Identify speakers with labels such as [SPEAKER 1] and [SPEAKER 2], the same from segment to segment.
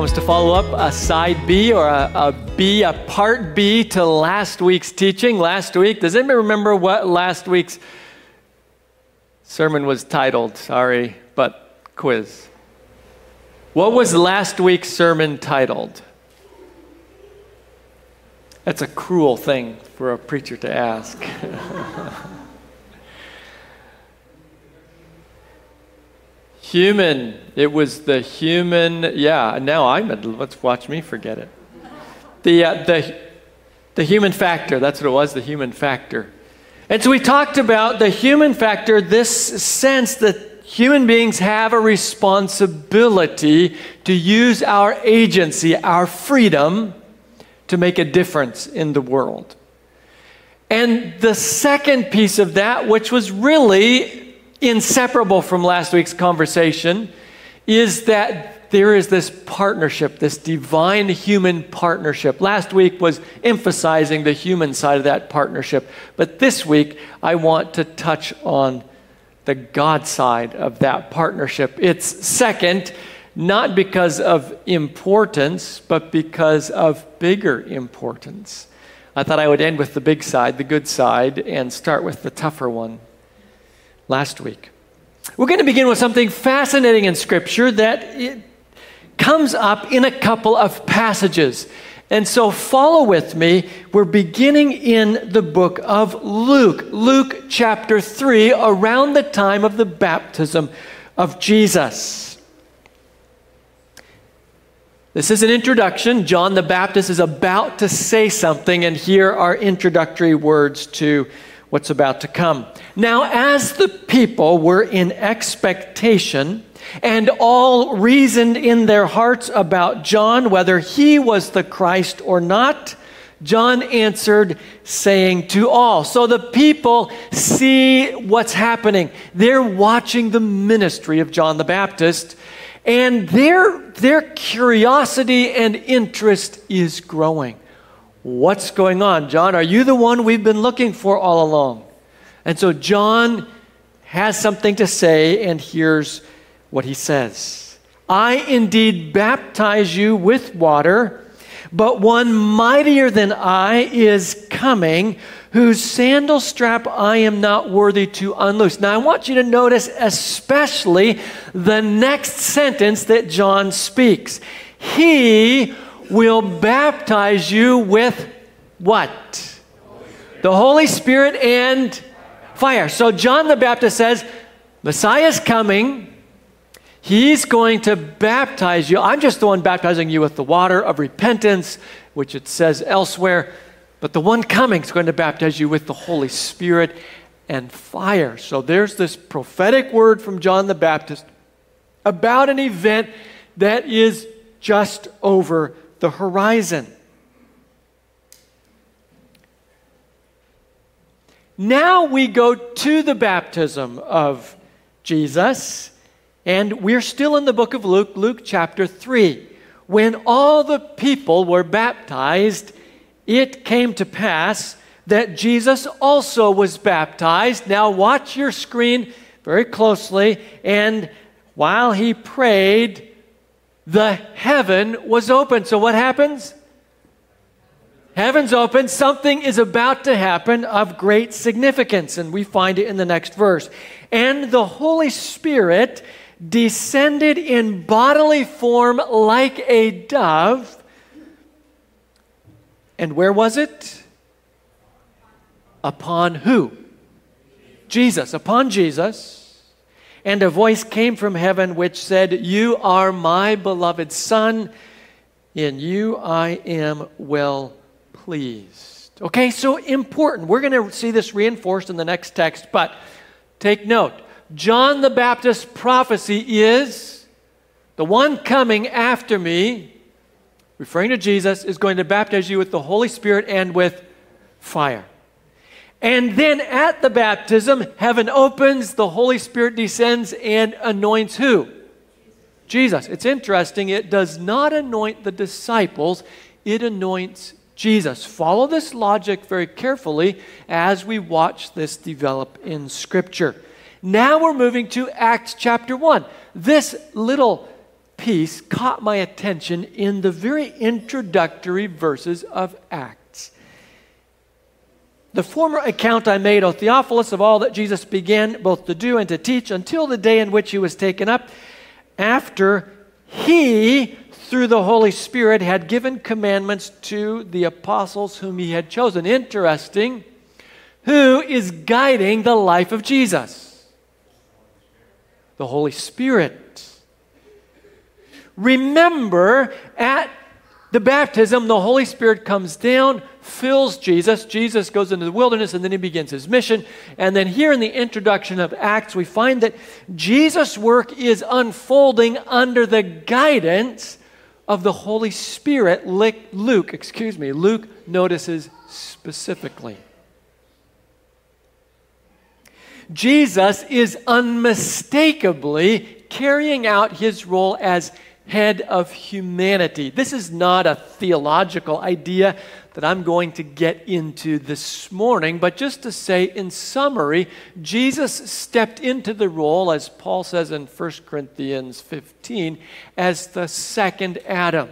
[SPEAKER 1] promise to follow up a side B or a, a B, a part B to last week's teaching. Last week, does anybody remember what last week's sermon was titled? Sorry, but quiz. What was last week's sermon titled? That's a cruel thing for a preacher to ask. Human. It was the human. Yeah, now I'm. At let's watch me forget it. The, uh, the, the human factor. That's what it was, the human factor. And so we talked about the human factor, this sense that human beings have a responsibility to use our agency, our freedom, to make a difference in the world. And the second piece of that, which was really inseparable from last week's conversation is that there is this partnership, this divine human partnership. Last week was emphasizing the human side of that partnership, but this week I want to touch on the God side of that partnership. It's second, not because of importance, but because of bigger importance. I thought I would end with the big side, the good side, and start with the tougher one last week. We're going to begin with something fascinating in Scripture that comes up in a couple of passages. And so follow with me. We're beginning in the book of Luke, Luke chapter 3, around the time of the baptism of Jesus. This is an introduction. John the Baptist is about to say something, and here are introductory words to what's about to come. Now, as the people were in expectation, and all reasoned in their hearts about John, whether he was the Christ or not, John answered, saying to all. So the people see what's happening. They're watching the ministry of John the Baptist, and their, their curiosity and interest is growing. What's going on? John, are you the one we've been looking for all along? And so John has something to say, and here's what he says I indeed baptize you with water, but one mightier than I is coming, whose sandal strap I am not worthy to unloose. Now, I want you to notice especially the next sentence that John speaks. He will baptize you with what? The Holy Spirit and fire. So John the Baptist says, Messiah is coming. He's going to baptize you. I'm just the one baptizing you with the water of repentance, which it says elsewhere. But the one coming is going to baptize you with the Holy Spirit and fire. So there's this prophetic word from John the Baptist about an event that is just over the horizon. Now we go to the baptism of Jesus, and we're still in the book of Luke, Luke chapter 3. When all the people were baptized, it came to pass that Jesus also was baptized. Now, watch your screen very closely, and while he prayed, the heaven was open. So what happens? Heaven's open. Something is about to happen of great significance, and we find it in the next verse. And the Holy Spirit descended in bodily form like a dove. And where was it? Upon who? Jesus. Upon Jesus. And a voice came from heaven which said, You are my beloved Son, in you I am well pleased. Okay, so important. We're going to see this reinforced in the next text, but take note. John the Baptist's prophecy is the one coming after me, referring to Jesus, is going to baptize you with the Holy Spirit and with fire. And then at the baptism, heaven opens, the Holy Spirit descends and anoints who? Jesus. It's interesting, it does not anoint the disciples, it anoints Jesus. Follow this logic very carefully as we watch this develop in Scripture. Now we're moving to Acts chapter 1. This little piece caught my attention in the very introductory verses of Acts. The former account I made, O Theophilus, of all that Jesus began both to do and to teach until the day in which he was taken up, after he, through the Holy Spirit, had given commandments to the apostles whom he had chosen. Interesting. Who is guiding the life of Jesus? The Holy Spirit. Remember, at the baptism, the Holy Spirit comes down, fills Jesus. Jesus goes into the wilderness and then he begins his mission. And then here in the introduction of Acts, we find that Jesus' work is unfolding under the guidance of the Holy Spirit. Luke, excuse me, Luke notices specifically. Jesus is unmistakably carrying out his role as head of humanity. This is not a theological idea that I'm going to get into this morning, but just to say, in summary, Jesus stepped into the role, as Paul says in 1 Corinthians 15, as the second Adam.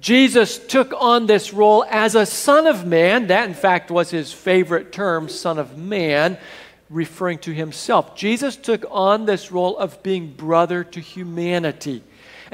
[SPEAKER 1] Jesus took on this role as a son of man. That, in fact, was his favorite term, son of man, referring to himself. Jesus took on this role of being brother to humanity.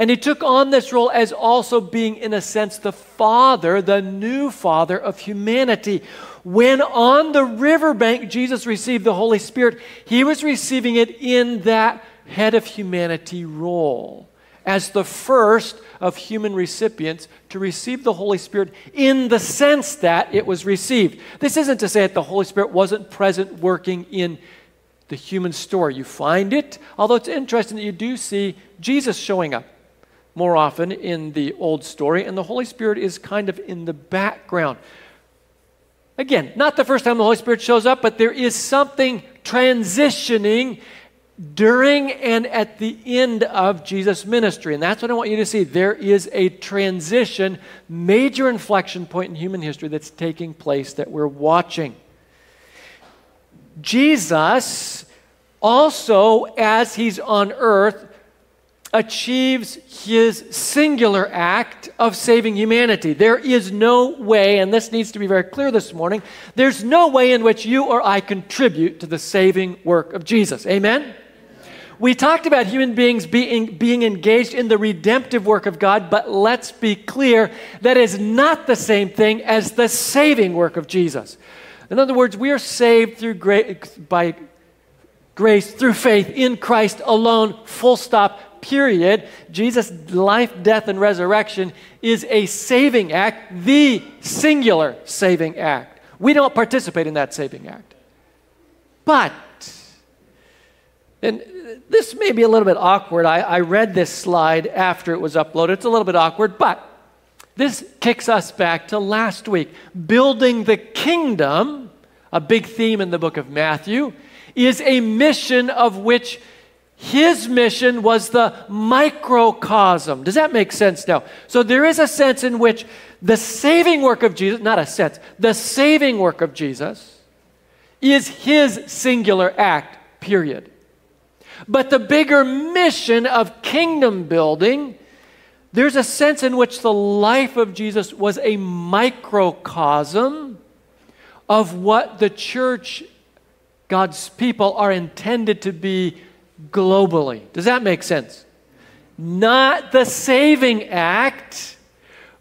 [SPEAKER 1] And he took on this role as also being, in a sense, the father, the new father of humanity. When on the riverbank Jesus received the Holy Spirit, he was receiving it in that head of humanity role as the first of human recipients to receive the Holy Spirit in the sense that it was received. This isn't to say that the Holy Spirit wasn't present working in the human story. You find it, although it's interesting that you do see Jesus showing up more often in the old story, and the Holy Spirit is kind of in the background. Again, not the first time the Holy Spirit shows up, but there is something transitioning during and at the end of Jesus' ministry. And that's what I want you to see. There is a transition, major inflection point in human history that's taking place that we're watching. Jesus also, as he's on earth, achieves his singular act of saving humanity. There is no way, and this needs to be very clear this morning, there's no way in which you or I contribute to the saving work of Jesus. Amen? We talked about human beings being, being engaged in the redemptive work of God, but let's be clear that is not the same thing as the saving work of Jesus. In other words, we are saved through grace, by grace through faith in Christ alone, full stop, period, Jesus' life, death, and resurrection is a saving act, the singular saving act. We don't participate in that saving act. But, and this may be a little bit awkward. I, I read this slide after it was uploaded. It's a little bit awkward, but this kicks us back to last week. Building the kingdom, a big theme in the book of Matthew, is a mission of which his mission was the microcosm. Does that make sense now? So there is a sense in which the saving work of Jesus, not a sense, the saving work of Jesus is his singular act, period. But the bigger mission of kingdom building, there's a sense in which the life of Jesus was a microcosm of what the church, God's people, are intended to be globally. Does that make sense? Not the saving act,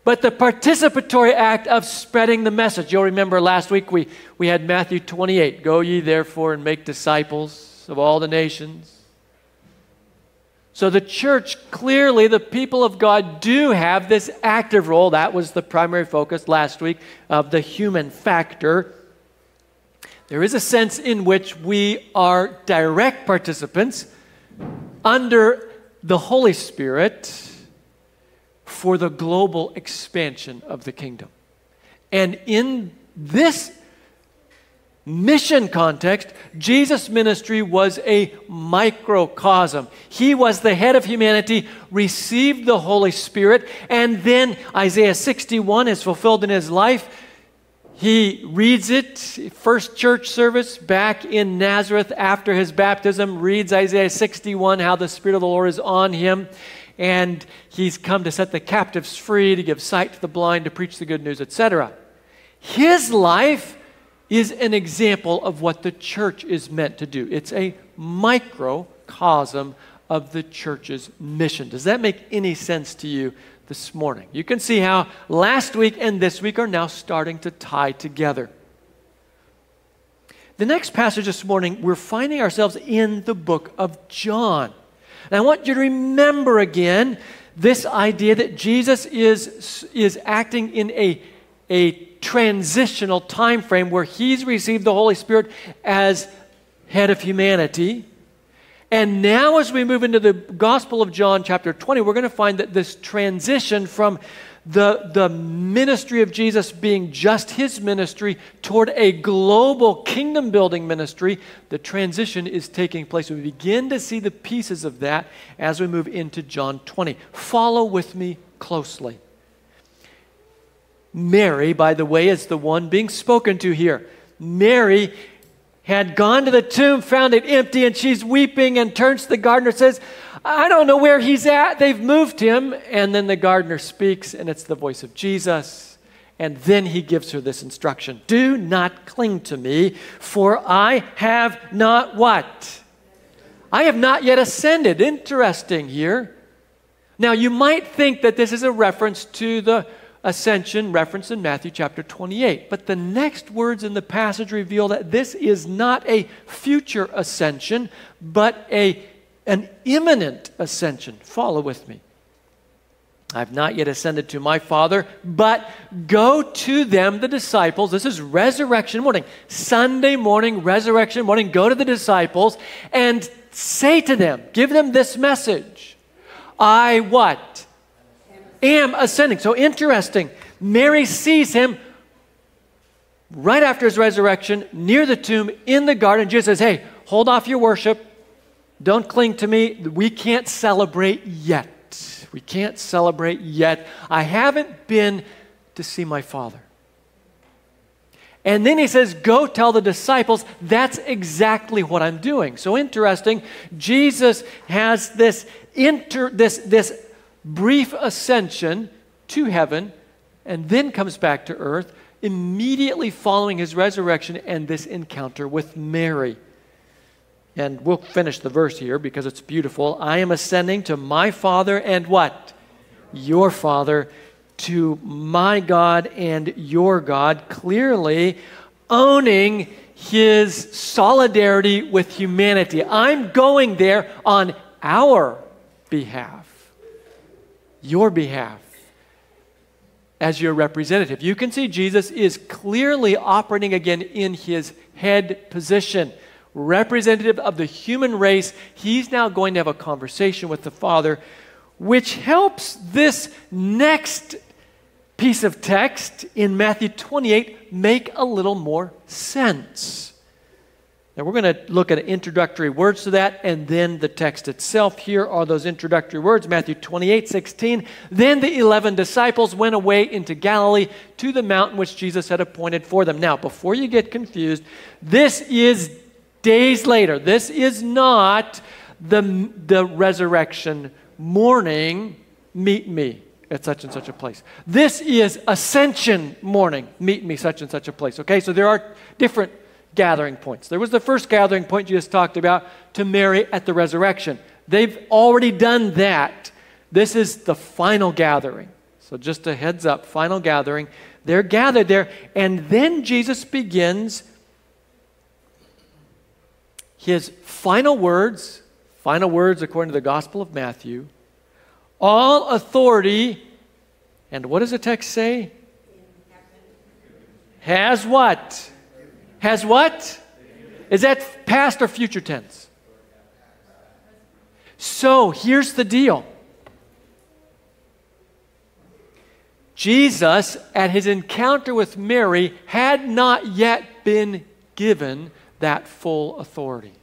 [SPEAKER 1] but the participatory act of spreading the message. You'll remember last week we, we had Matthew 28 Go ye therefore and make disciples of all the nations. So the church, clearly, the people of God do have this active role. That was the primary focus last week of the human factor. There is a sense in which we are direct participants under the Holy Spirit for the global expansion of the kingdom. And in this mission context, Jesus' ministry was a microcosm. He was the head of humanity, received the Holy Spirit, and then Isaiah 61 is fulfilled in his life he reads it, first church service back in Nazareth after his baptism, reads Isaiah 61, how the Spirit of the Lord is on him. and he's come to set the captives free, to give sight to the blind, to preach the good news, etc. His life is an example of what the church is meant to do. It's a microcosm of the church's mission. Does that make any sense to you this morning? You can see how last week and this week are now starting to tie together. The next passage this morning, we're finding ourselves in the book of John. And I want you to remember again this idea that Jesus is, is acting in a, a transitional time frame where he's received the Holy Spirit as head of humanity. And now, as we move into the Gospel of John, chapter 20, we're going to find that this transition from the, the ministry of Jesus being just his ministry toward a global kingdom building ministry, the transition is taking place. We begin to see the pieces of that as we move into John 20. Follow with me closely. Mary, by the way, is the one being spoken to here. Mary had gone to the tomb, found it empty, and she's weeping and turns to the gardener says, I don't know where he's at. They've moved him. And then the gardener speaks, and it's the voice of Jesus. And then he gives her this instruction Do not cling to me, for I have not what? I have not yet ascended. Interesting here. Now, you might think that this is a reference to the ascension referenced in Matthew chapter 28. But the next words in the passage reveal that this is not a future ascension, but a an imminent ascension. Follow with me. I've not yet ascended to my Father, but go to them, the disciples. This is resurrection morning, Sunday morning, resurrection morning. Go to the disciples and say to them, give them this message. I what? Am ascending. So interesting. Mary sees him right after his resurrection near the tomb in the garden. Jesus says, Hey, hold off your worship. Don't cling to me. We can't celebrate yet. We can't celebrate yet. I haven't been to see my Father. And then he says, Go tell the disciples, that's exactly what I'm doing. So interesting. Jesus has this, inter, this, this brief ascension to heaven and then comes back to earth immediately following his resurrection and this encounter with Mary. And we'll finish the verse here because it's beautiful. I am ascending to my Father and what? Your Father, to my God and your God, clearly owning his solidarity with humanity. I'm going there on our behalf, your behalf, as your representative. You can see Jesus is clearly operating again in his head position representative of the human race, he's now going to have a conversation with the Father, which helps this next piece of text in Matthew 28 make a little more sense. Now, we're going to look at introductory words to that and then the text itself. Here are those introductory words Matthew 28 16. Then the 11 disciples went away into Galilee to the mountain which Jesus had appointed for them. Now, before you get confused, this is days later. This is not the, the resurrection morning, meet me at such and such a place. This is ascension morning, meet me such and such a place. Okay, so there are different gathering points. There was the first gathering point you just talked about to Mary at the resurrection. They've already done that. This is the final gathering. So, just a heads up, final gathering. They're gathered there, and then Jesus begins his final words, final words according to the Gospel of Matthew, all authority, and what does the text say? Has what? Has what? Is that past or future tense? So here's the deal. Jesus, at his encounter with Mary, had not yet been given that full authority.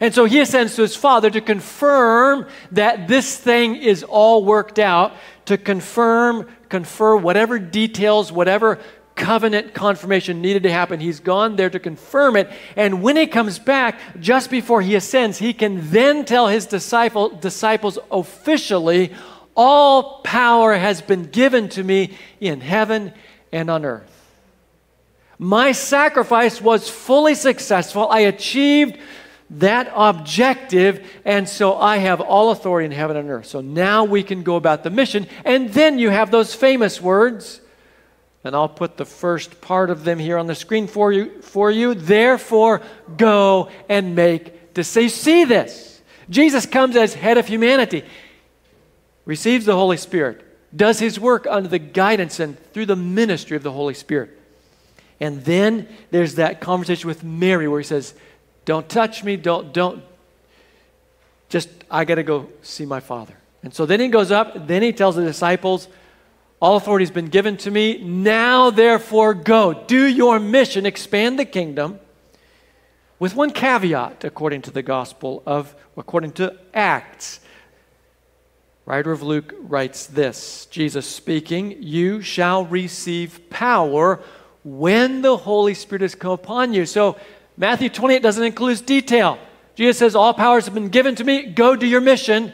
[SPEAKER 1] And so he ascends to his father to confirm that this thing is all worked out, to confirm, confer whatever details, whatever covenant confirmation needed to happen. He's gone there to confirm it. And when he comes back, just before he ascends, he can then tell his disciple, disciples officially, All power has been given to me in heaven and on earth. My sacrifice was fully successful. I achieved that objective, and so I have all authority in heaven and earth. So now we can go about the mission, and then you have those famous words, and I'll put the first part of them here on the screen for you. For you, therefore, go and make disciples. See this? Jesus comes as head of humanity, receives the Holy Spirit, does his work under the guidance and through the ministry of the Holy Spirit. And then there's that conversation with Mary where he says, don't touch me. Don't, don't. Just, I got to go see my father. And so then he goes up. Then he tells the disciples, All authority has been given to me. Now, therefore, go. Do your mission. Expand the kingdom. With one caveat, according to the gospel of, according to Acts. Writer of Luke writes this Jesus speaking, You shall receive power when the Holy Spirit has come upon you. So Matthew 28 doesn't include detail. Jesus says, All powers have been given to me, go do your mission.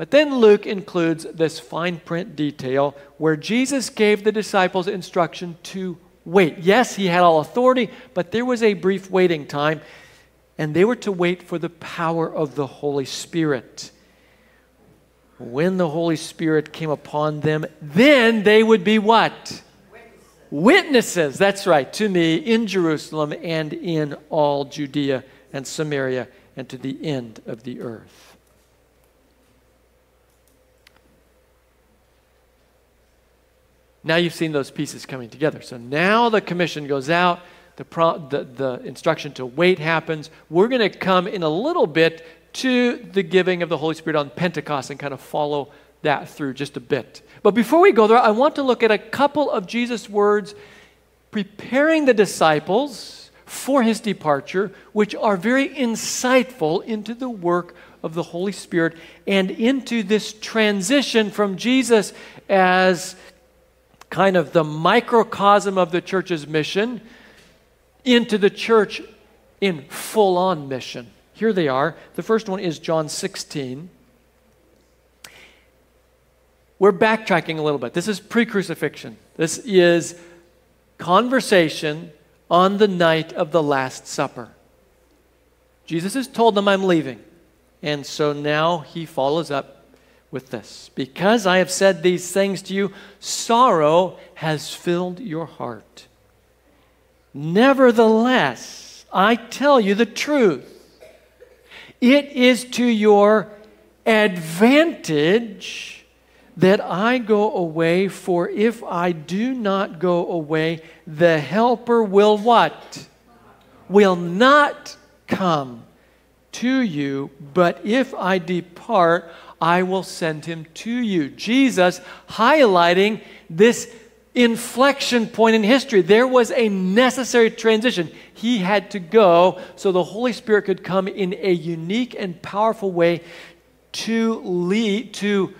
[SPEAKER 1] But then Luke includes this fine print detail where Jesus gave the disciples instruction to wait. Yes, he had all authority, but there was a brief waiting time, and they were to wait for the power of the Holy Spirit. When the Holy Spirit came upon them, then they would be what? witnesses, that's right, to me in Jerusalem and in all Judea and Samaria and to the end of the earth. Now you've seen those pieces coming together. So now the commission goes out, the, pro- the, the instruction to wait happens. We're going to come in a little bit to the giving of the Holy Spirit on Pentecost and kind of follow that through just a bit. But before we go there, I want to look at a couple of Jesus' words preparing the disciples for his departure, which are very insightful into the work of the Holy Spirit and into this transition from Jesus as kind of the microcosm of the church's mission into the church in full on mission. Here they are. The first one is John 16. We're backtracking a little bit. This is pre crucifixion. This is conversation on the night of the Last Supper. Jesus has told them, I'm leaving. And so now he follows up with this Because I have said these things to you, sorrow has filled your heart. Nevertheless, I tell you the truth. It is to your advantage that I go away, for if I do not go away, the Helper will what? Will not come to you, but if I depart, I will send him to you. Jesus highlighting this inflection point in history. There was a necessary transition. He had to go so the Holy Spirit could come in a unique and powerful way to lead, to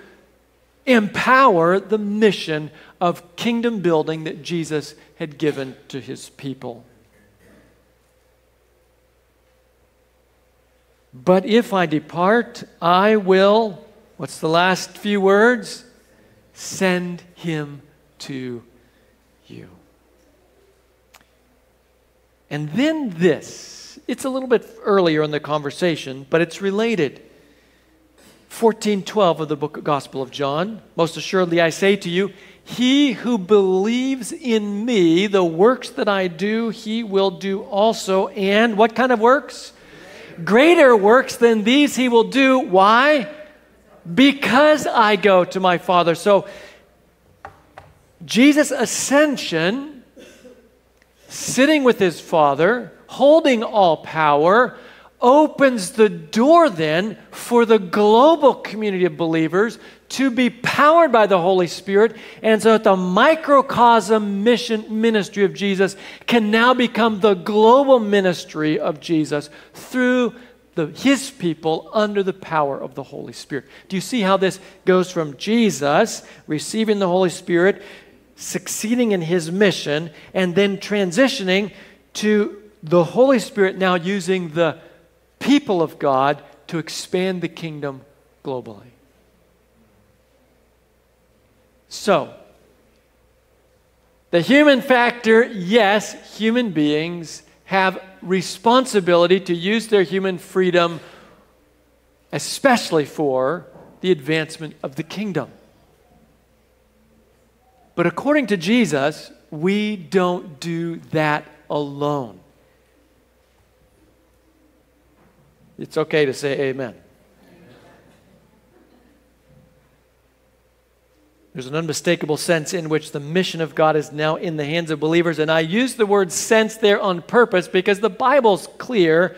[SPEAKER 1] empower the mission of kingdom building that Jesus had given to his people. But if I depart, I will, what's the last few words? Send him to you. And then this, it's a little bit earlier in the conversation, but it's related. 14:12 of the book of Gospel of John. Most assuredly I say to you, he who believes in me, the works that I do, he will do also. And what kind of works? Greater works than these he will do. Why? Because I go to my Father. So Jesus' ascension, sitting with his Father, holding all power, opens the door then for the global community of believers to be powered by the Holy Spirit, and so that the microcosm mission ministry of Jesus can now become the global ministry of Jesus through the, his people under the power of the Holy Spirit. Do you see how this goes from Jesus receiving the Holy Spirit, succeeding in his mission and then transitioning to the Holy Spirit now using the people of God to expand the kingdom globally. So, the human factor, yes, human beings have responsibility to use their human freedom, especially for the advancement of the kingdom. But according to Jesus, we don't do that alone. It's okay to say amen. There's an unmistakable sense in which the mission of God is now in the hands of believers. And I use the word sense there on purpose because the Bible's clear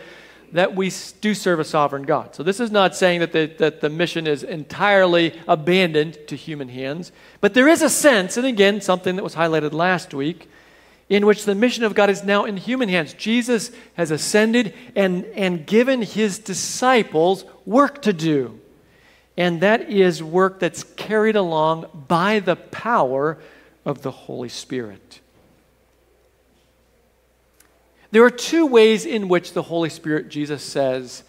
[SPEAKER 1] that we do serve a sovereign God. So this is not saying that the, that the mission is entirely abandoned to human hands, but there is a sense, and again, something that was highlighted last week, in which the mission of God is now in human hands. Jesus has ascended and, and given his disciples work to do. And that is work that's carried along by the power of the Holy Spirit. There are two ways in which the Holy Spirit, Jesus says,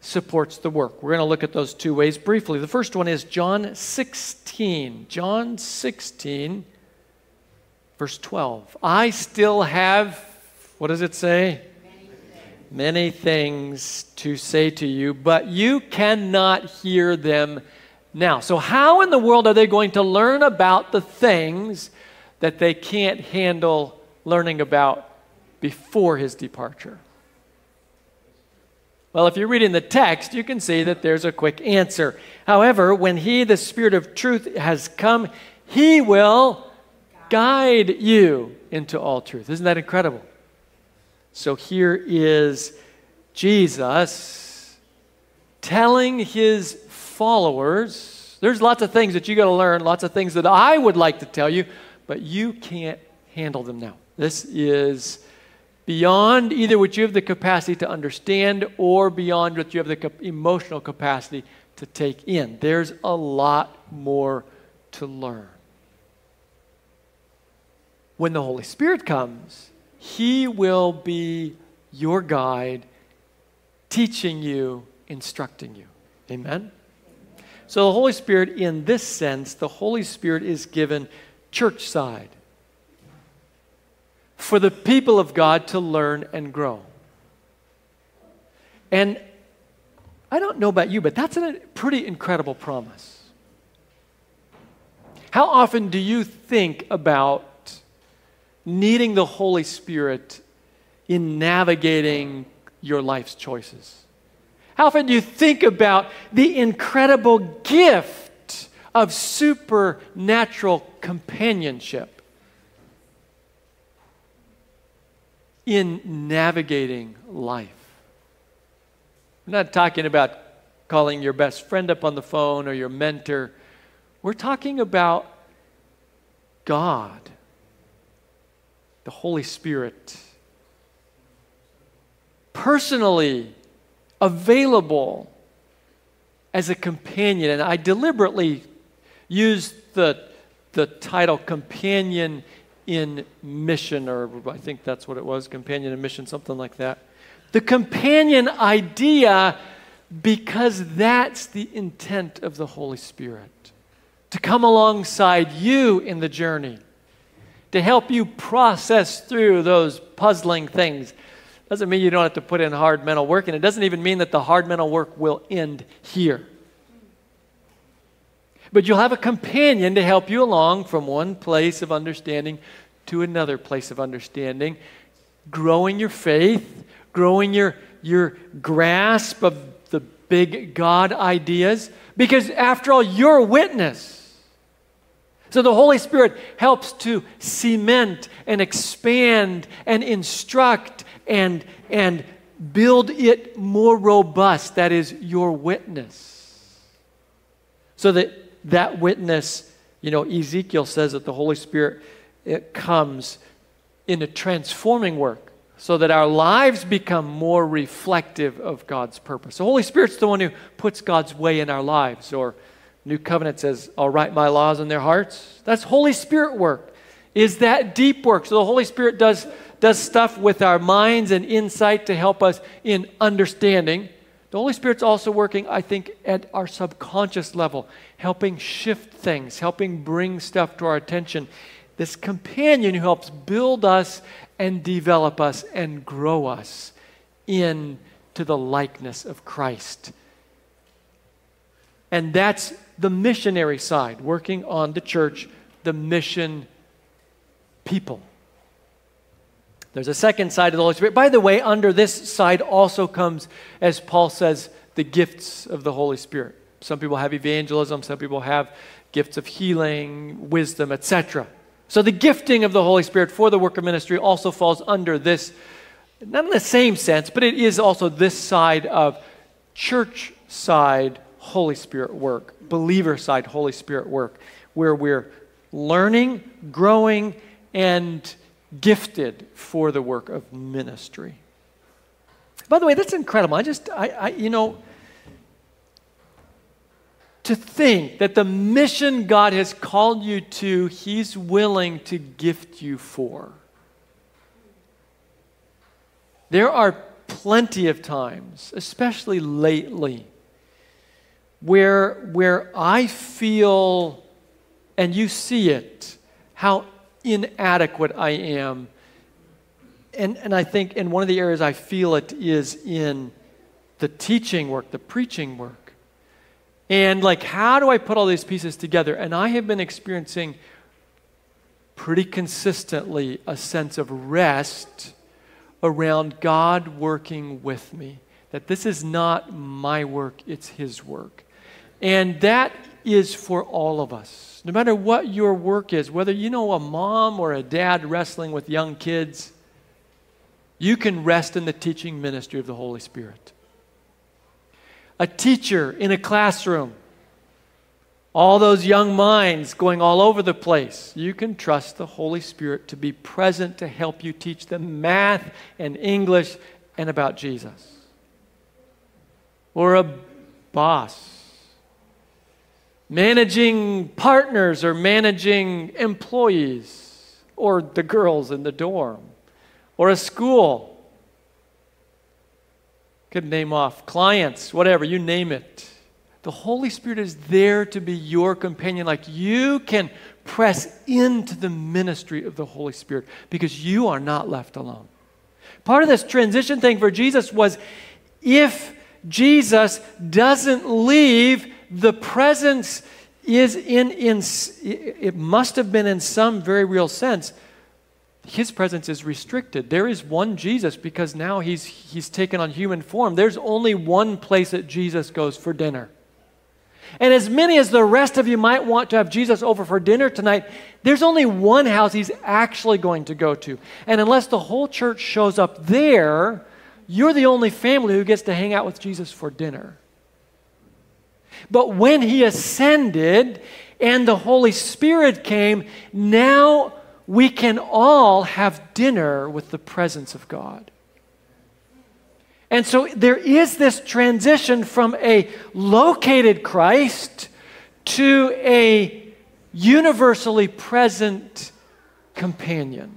[SPEAKER 1] supports the work. We're going to look at those two ways briefly. The first one is John 16. John 16, verse 12. I still have, what does it say? Many things to say to you, but you cannot hear them now. So, how in the world are they going to learn about the things that they can't handle learning about before his departure? Well, if you're reading the text, you can see that there's a quick answer. However, when he, the Spirit of truth, has come, he will guide you into all truth. Isn't that incredible? So here is Jesus telling his followers there's lots of things that you got to learn, lots of things that I would like to tell you, but you can't handle them now. This is beyond either what you have the capacity to understand or beyond what you have the emotional capacity to take in. There's a lot more to learn. When the Holy Spirit comes, he will be your guide, teaching you, instructing you. Amen? So, the Holy Spirit, in this sense, the Holy Spirit is given church side for the people of God to learn and grow. And I don't know about you, but that's a pretty incredible promise. How often do you think about needing the Holy Spirit in navigating your life's choices? How often do you think about the incredible gift of supernatural companionship in navigating life? I'm not talking about calling your best friend up on the phone or your mentor. We're talking about God the Holy Spirit personally available as a companion. And I deliberately used the, the title companion in mission, or I think that's what it was companion in mission, something like that. The companion idea, because that's the intent of the Holy Spirit to come alongside you in the journey to help you process through those puzzling things. Doesn't mean you don't have to put in hard mental work, and it doesn't even mean that the hard mental work will end here. But you'll have a companion to help you along from one place of understanding to another place of understanding, growing your faith, growing your, your grasp of the big God ideas. Because after all, you're a witness. So the Holy Spirit helps to cement and expand and instruct and, and build it more robust. That is your witness. So that that witness, you know, Ezekiel says that the Holy Spirit it comes in a transforming work so that our lives become more reflective of God's purpose. The Holy Spirit's the one who puts God's way in our lives or New Covenant says, I'll write my laws in their hearts. That's Holy Spirit work. Is that deep work? So the Holy Spirit does, does stuff with our minds and insight to help us in understanding. The Holy Spirit's also working, I think, at our subconscious level, helping shift things, helping bring stuff to our attention. This companion who helps build us and develop us and grow us into the likeness of Christ. And that's the missionary side, working on the church, the mission people. There's a second side of the Holy Spirit. By the way, under this side also comes, as Paul says, the gifts of the Holy Spirit. Some people have evangelism, some people have gifts of healing, wisdom, etc. So the gifting of the Holy Spirit for the work of ministry also falls under this, not in the same sense, but it is also this side of church side Holy Spirit work, believer side Holy Spirit work, where we're learning, growing, and gifted for the work of ministry. By the way, that's incredible. I just, I, I, you know, to think that the mission God has called you to, He's willing to gift you for. There are plenty of times, especially lately, where, where I feel, and you see it, how inadequate I am. And, and I think in one of the areas I feel it is in the teaching work, the preaching work. And like, how do I put all these pieces together? And I have been experiencing pretty consistently a sense of rest around God working with me. That this is not my work, it's His work. And that is for all of us. No matter what your work is, whether you know a mom or a dad wrestling with young kids, you can rest in the teaching ministry of the Holy Spirit. A teacher in a classroom, all those young minds going all over the place, you can trust the Holy Spirit to be present to help you teach them math and English and about Jesus. Or a boss managing partners or managing employees or the girls in the dorm or a school. Could name off clients, whatever, you name it. The Holy Spirit is there to be your companion. Like you can press into the ministry of the Holy Spirit because you are not left alone. Part of this transition thing for Jesus was if Jesus doesn't leave the presence is in, in it must have been in some very real sense his presence is restricted. There is one jesus because now he's he's taken on human form. There's only one place that jesus goes for dinner. And as many as the rest of you might want to have jesus over for dinner tonight there's only one house he's actually going to go to. And unless the whole church shows up there you're the only family who gets to hang out with jesus for dinner but when he ascended and the Holy Spirit came, now we can all have dinner with the presence of God. And so there is this transition from a located Christ to a universally present companion.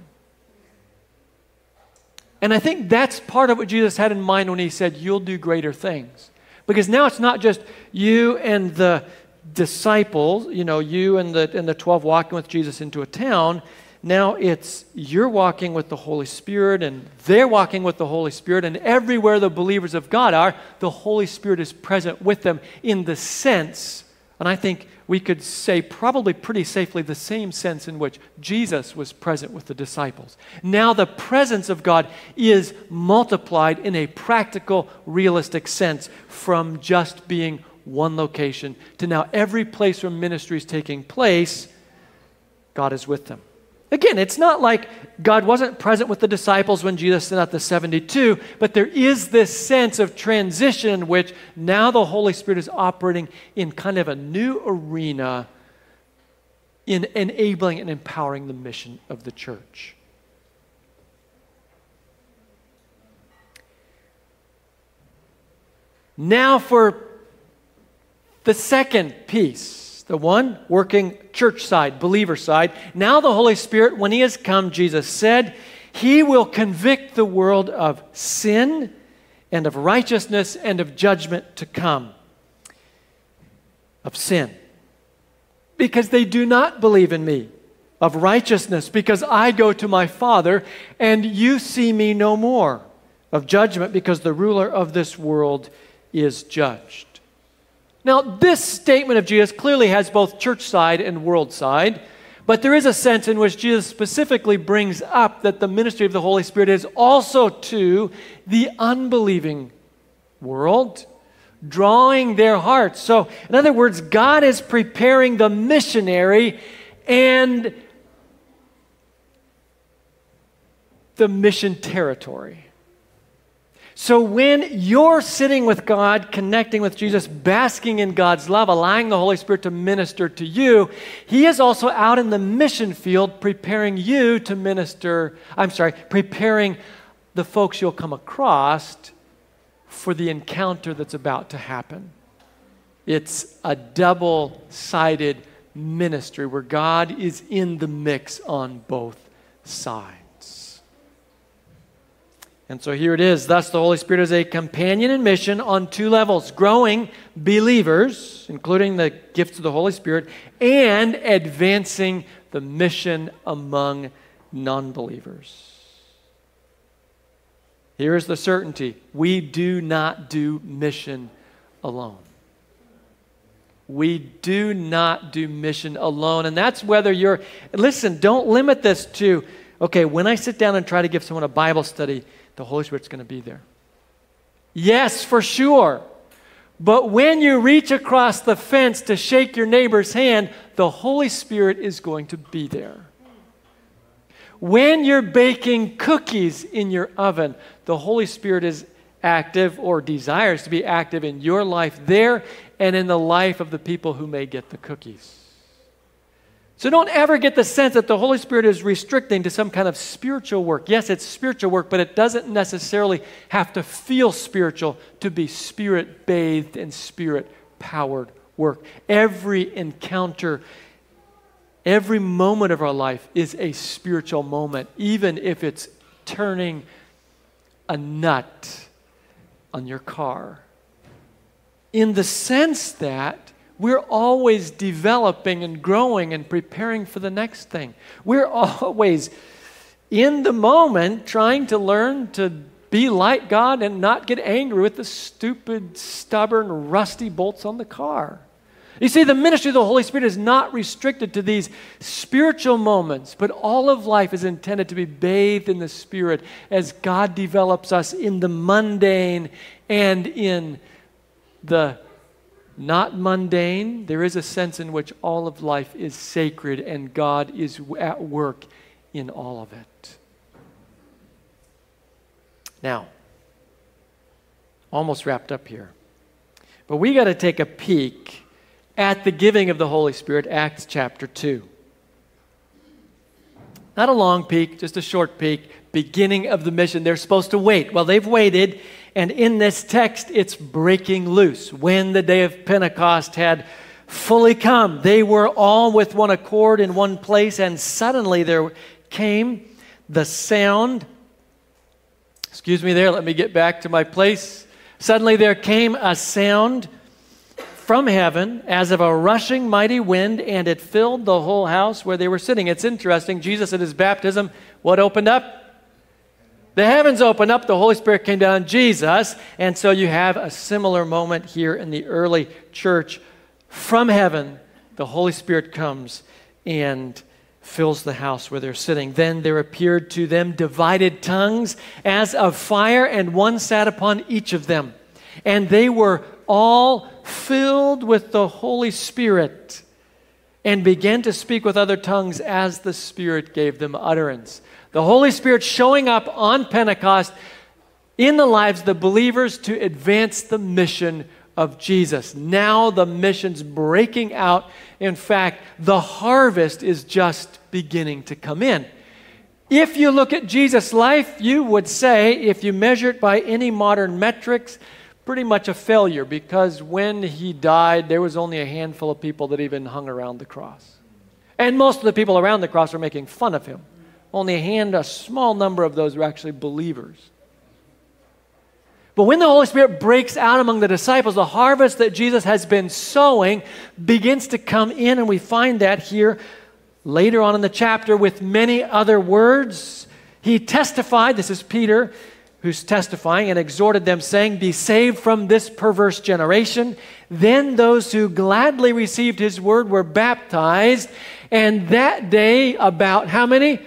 [SPEAKER 1] And I think that's part of what Jesus had in mind when he said, You'll do greater things. Because now it's not just you and the disciples, you know, you and the, and the 12 walking with Jesus into a town. Now it's you're walking with the Holy Spirit and they're walking with the Holy Spirit, and everywhere the believers of God are, the Holy Spirit is present with them in the sense, and I think we could say probably pretty safely the same sense in which Jesus was present with the disciples. Now the presence of God is multiplied in a practical, realistic sense from just being one location to now every place where ministry is taking place, God is with them. Again, it's not like God wasn't present with the disciples when Jesus sent out the 72, but there is this sense of transition in which now the Holy Spirit is operating in kind of a new arena in enabling and empowering the mission of the church. Now, for The second piece, the one working church side, believer side, now the Holy Spirit, when He has come, Jesus said, He will convict the world of sin and of righteousness and of judgment to come. Of sin. Because they do not believe in me. Of righteousness, because I go to my Father and you see me no more. Of judgment, because the ruler of this world is judged. Now, this statement of Jesus clearly has both church side and world side, but there is a sense in which Jesus specifically brings up that the ministry of the Holy Spirit is also to the unbelieving world, drawing their hearts. So, in other words, God is preparing the missionary and the mission territory. So when you're sitting with God, connecting with Jesus, basking in God's love, allowing the Holy Spirit to minister to you, He is also out in the mission field preparing you to minister, I'm sorry, preparing the folks you'll come across for the encounter that's about to happen. It's a double sided ministry where God is in the mix on both sides. And so here it is. Thus, the Holy Spirit is a companion in mission on two levels growing believers, including the gifts of the Holy Spirit, and advancing the mission among non believers. Here is the certainty we do not do mission alone. We do not do mission alone. And that's whether you're, listen, don't limit this to, okay, when I sit down and try to give someone a Bible study, the Holy Spirit's going to be there. Yes, for sure. But when you reach across the fence to shake your neighbor's hand, the Holy Spirit is going to be there. When you're baking cookies in your oven, the Holy Spirit is active or desires to be active in your life there and in the life of the people who may get the cookies. So don't ever get the sense that the Holy Spirit is restricting to some kind of spiritual work. Yes, it's spiritual work, but it doesn't necessarily have to feel spiritual to be spirit bathed and spirit powered work. Every encounter, every moment of our life is a spiritual moment, even if it's turning a nut on your car. In the sense that we're always developing and growing and preparing for the next thing. We're always in the moment trying to learn to be like God and not get angry with the stupid, stubborn, rusty bolts on the car. You see, the ministry of the Holy Spirit is not restricted to these spiritual moments, but all of life is intended to be bathed in the Spirit as God develops us in the mundane and in the not mundane. There is a sense in which all of life is sacred and God is at work in all of it. Now, almost wrapped up here. But we got to take a peek at the giving of the Holy Spirit, Acts chapter 2. Not a long peek, just a short peek, beginning of the mission. They're supposed to wait. Well, they've waited and in this text, it's breaking loose. When the day of Pentecost had fully come, they were all with one accord in one place, and suddenly there came the sound. Excuse me there, let me get back to my place. Suddenly there came a sound from heaven as of a rushing mighty wind, and it filled the whole house where they were sitting. It's interesting. Jesus at his baptism, what opened up? The heavens opened up, the Holy Spirit came down, Jesus, and so you have a similar moment here in the early church. From heaven, the Holy Spirit comes and fills the house where they're sitting. Then there appeared to them divided tongues as of fire, and one sat upon each of them. And they were all filled with the Holy Spirit and began to speak with other tongues as the Spirit gave them utterance the Holy Spirit showing up on Pentecost in the lives of the believers to advance the mission of Jesus. Now the mission's breaking out. In fact, the harvest is just beginning to come in. If you look at Jesus' life, you would say, if you measure it by any modern metrics, pretty much a failure because when he died, there was only a handful of people that even hung around the cross. And most of the people around the cross were making fun of him. Only a hand, a small number of those were actually believers. But when the Holy Spirit breaks out among the disciples, the harvest that Jesus has been sowing begins to come in, and we find that here later on in the chapter with many other words. He testified, this is Peter who's testifying, and exhorted them, saying, Be saved from this perverse generation. Then those who gladly received his word were baptized, and that day, about how many?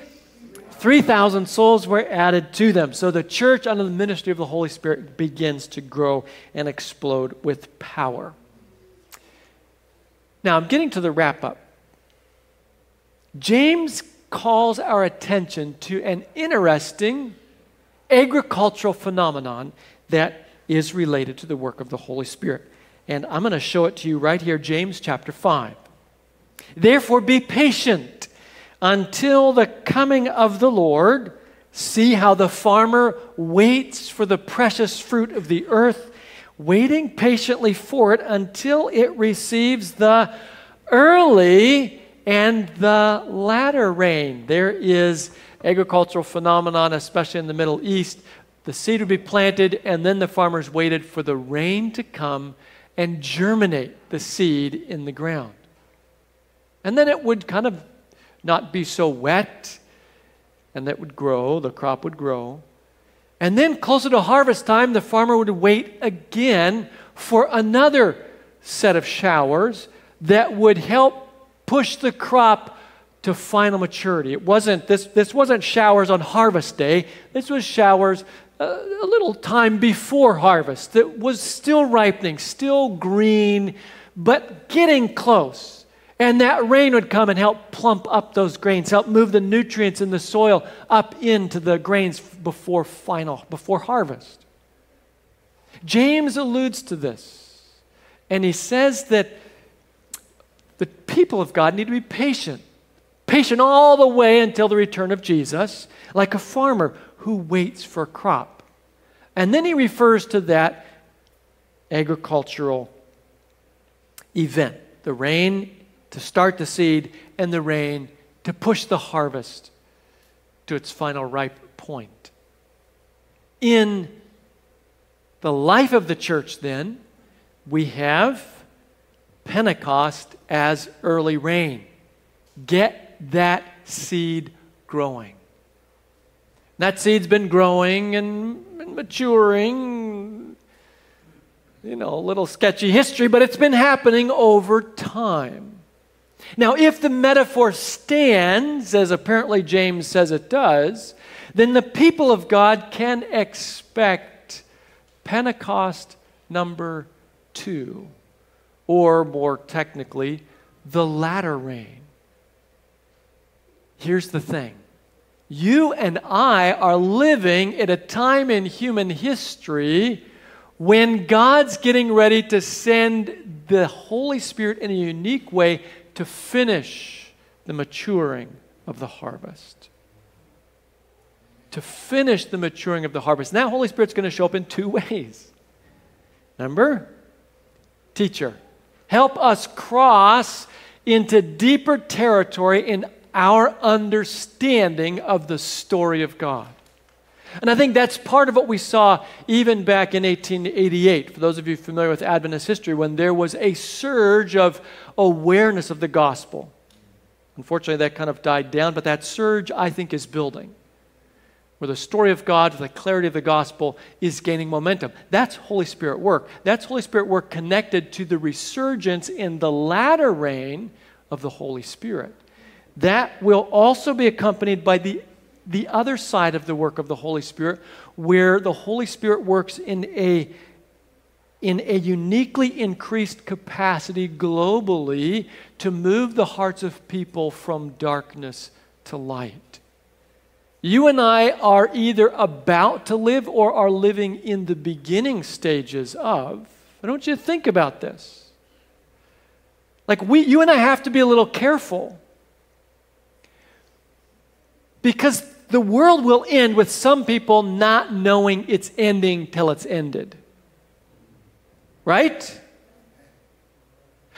[SPEAKER 1] 3,000 souls were added to them. So the church, under the ministry of the Holy Spirit, begins to grow and explode with power. Now, I'm getting to the wrap up. James calls our attention to an interesting agricultural phenomenon that is related to the work of the Holy Spirit. And I'm going to show it to you right here, James chapter 5. Therefore, be patient until the coming of the Lord. See how the farmer waits for the precious fruit of the earth, waiting patiently for it until it receives the early and the latter rain. There is agricultural phenomenon, especially in the Middle East. The seed would be planted, and then the farmers waited for the rain to come and germinate the seed in the ground. And then it would kind of not be so wet, and that would grow, the crop would grow. And then, closer to harvest time, the farmer would wait again for another set of showers that would help push the crop to final maturity. It wasn't this this wasn't showers on harvest day. This was showers a, uh, a little time before harvest that was still ripening, still green, but getting close. And that rain would come and help plump up those grains, help move the nutrients in the soil up into the grains before final, before harvest. James alludes to this. And he says that the people of God need to be patient. Patient all the way until the return of Jesus, like a farmer who waits for a crop. And then he refers to that agricultural event the rain to start the seed and the rain to push the harvest to its final ripe point. In the life of the church, then, we have Pentecost as early rain. Get that seed growing. That seed's been growing and, maturing. You know, a little sketchy history, but it's been happening over time. Now, if the metaphor stands, as apparently James says it does, then the people of God can expect Pentecost number two or more technically, the latter rain. Here's the thing you and I are living at a time in human history when God's getting ready to send the Holy Spirit in a unique way to finish the maturing of the harvest. To finish the maturing of the harvest. That Holy Spirit's going to show up in two ways. Number, teacher help us cross into deeper territory in our understanding of the story of God. And I think that's part of what we saw even back in 1888. For those of you familiar with Adventist history, when there was a surge of awareness of the gospel. Unfortunately, that kind of died down, but that surge, I think, is building where the story of God, the clarity of the gospel is gaining momentum. That's Holy Spirit work. That's Holy Spirit work connected to the resurgence in the latter rain of the Holy Spirit. That will also be accompanied by the, the other side of the work of the Holy Spirit, where the Holy Spirit works in a in a uniquely increased capacity globally to move the hearts of people from darkness to light. You and I are either about to live or are living in the beginning stages of. I don't you think about this. Like we you and I have to be a little careful. Because the world will end with some people not knowing it's ending till it's ended. right?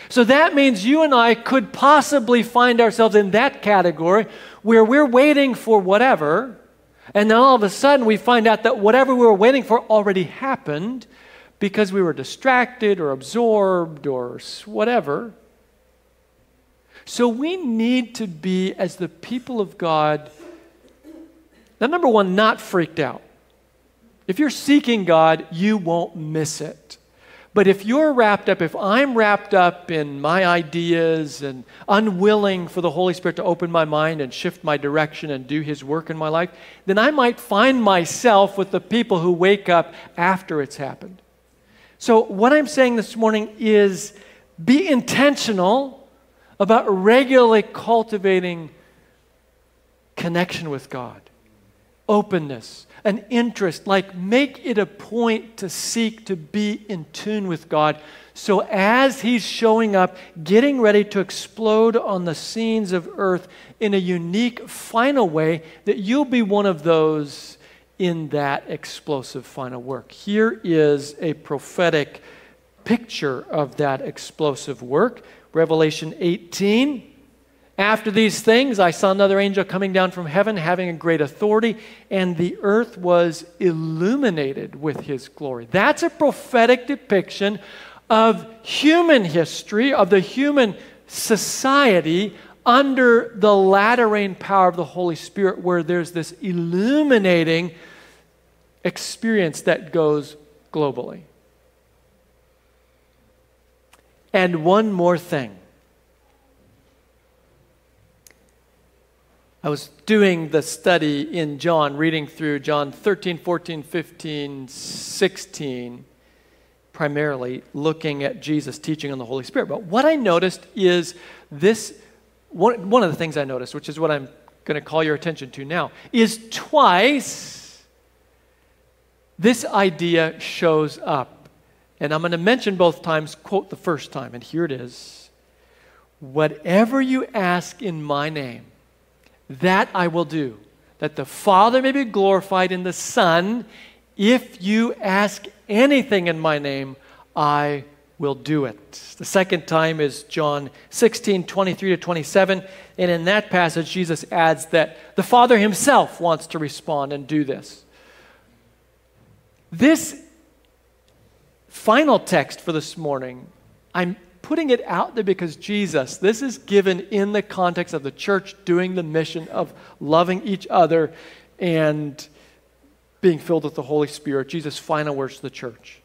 [SPEAKER 1] So that means you and I could possibly find ourselves in that category where we're waiting for whatever, and then all of a sudden we find out that whatever we were waiting for already happened because we were distracted or absorbed or whatever. So we need to be, as the people of God, now, number one, not freaked out. If you're seeking God, you won't miss it. But if you're wrapped up, if I'm wrapped up in my ideas and unwilling for the Holy Spirit to open my mind and shift my direction and do His work in my life, then I might find myself with the people who wake up after it's happened. So, what I'm saying this morning is be intentional about regularly cultivating connection with God, openness, an interest, like make it a point to seek to be in tune with God. So as He's showing up, getting ready to explode on the scenes of earth in a unique, final way, that you'll be one of those in that explosive final work. Here is a prophetic picture of that explosive work. Revelation 18. After these things, I saw another angel coming down from heaven, having a great authority, and the earth was illuminated with his glory. That's a prophetic depiction of human history, of the human society under the latter rain power of the Holy Spirit, where there's this illuminating experience that goes globally. And one more thing. I was doing the study in John, reading through John 13, 14, 15, 16, primarily looking at Jesus' teaching on the Holy Spirit. But what I noticed is this one, one of the things I noticed, which is what I'm going to call your attention to now, is twice this idea shows up. And I'm going to mention both times, quote the first time, and here it is Whatever you ask in my name, that I will do, that the Father may be glorified in the Son. If you ask anything in my name, I will do it. The second time is John 16, 23 to 27. And in that passage, Jesus adds that the Father himself wants to respond and do this. This final text for this morning, I'm putting it out there because Jesus, this is given in the context of the church doing the mission of loving each other and being filled with the Holy Spirit. Jesus' final words to the church.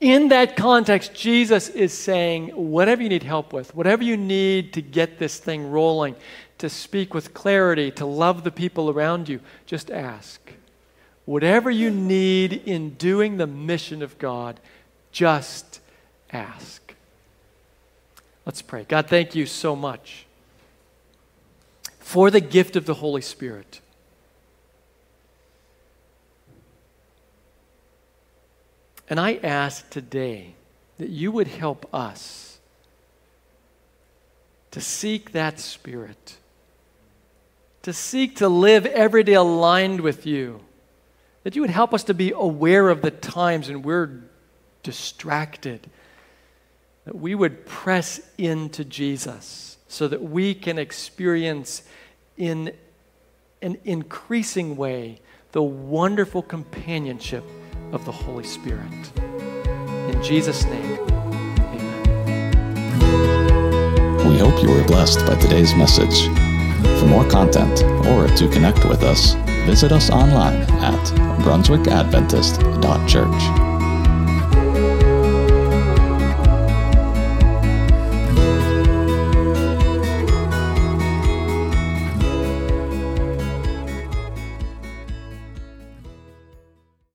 [SPEAKER 1] In that context, Jesus is saying, whatever you need help with, whatever you need to get this thing rolling, to speak with clarity, to love the people around you, just ask. Whatever you need in doing the mission of God, just ask. Let's pray. God, thank you so much for the gift of the Holy Spirit. And I ask today that you would help us to seek that Spirit, to seek to live every day aligned with you, that you would help us to be aware of the times when we're distracted that we would press into Jesus so that we can experience in an increasing way the wonderful companionship of the Holy Spirit. In Jesus' name, amen.
[SPEAKER 2] We hope you were blessed by today's message. For more content or to connect with us, visit us online at brunswickadventist.church.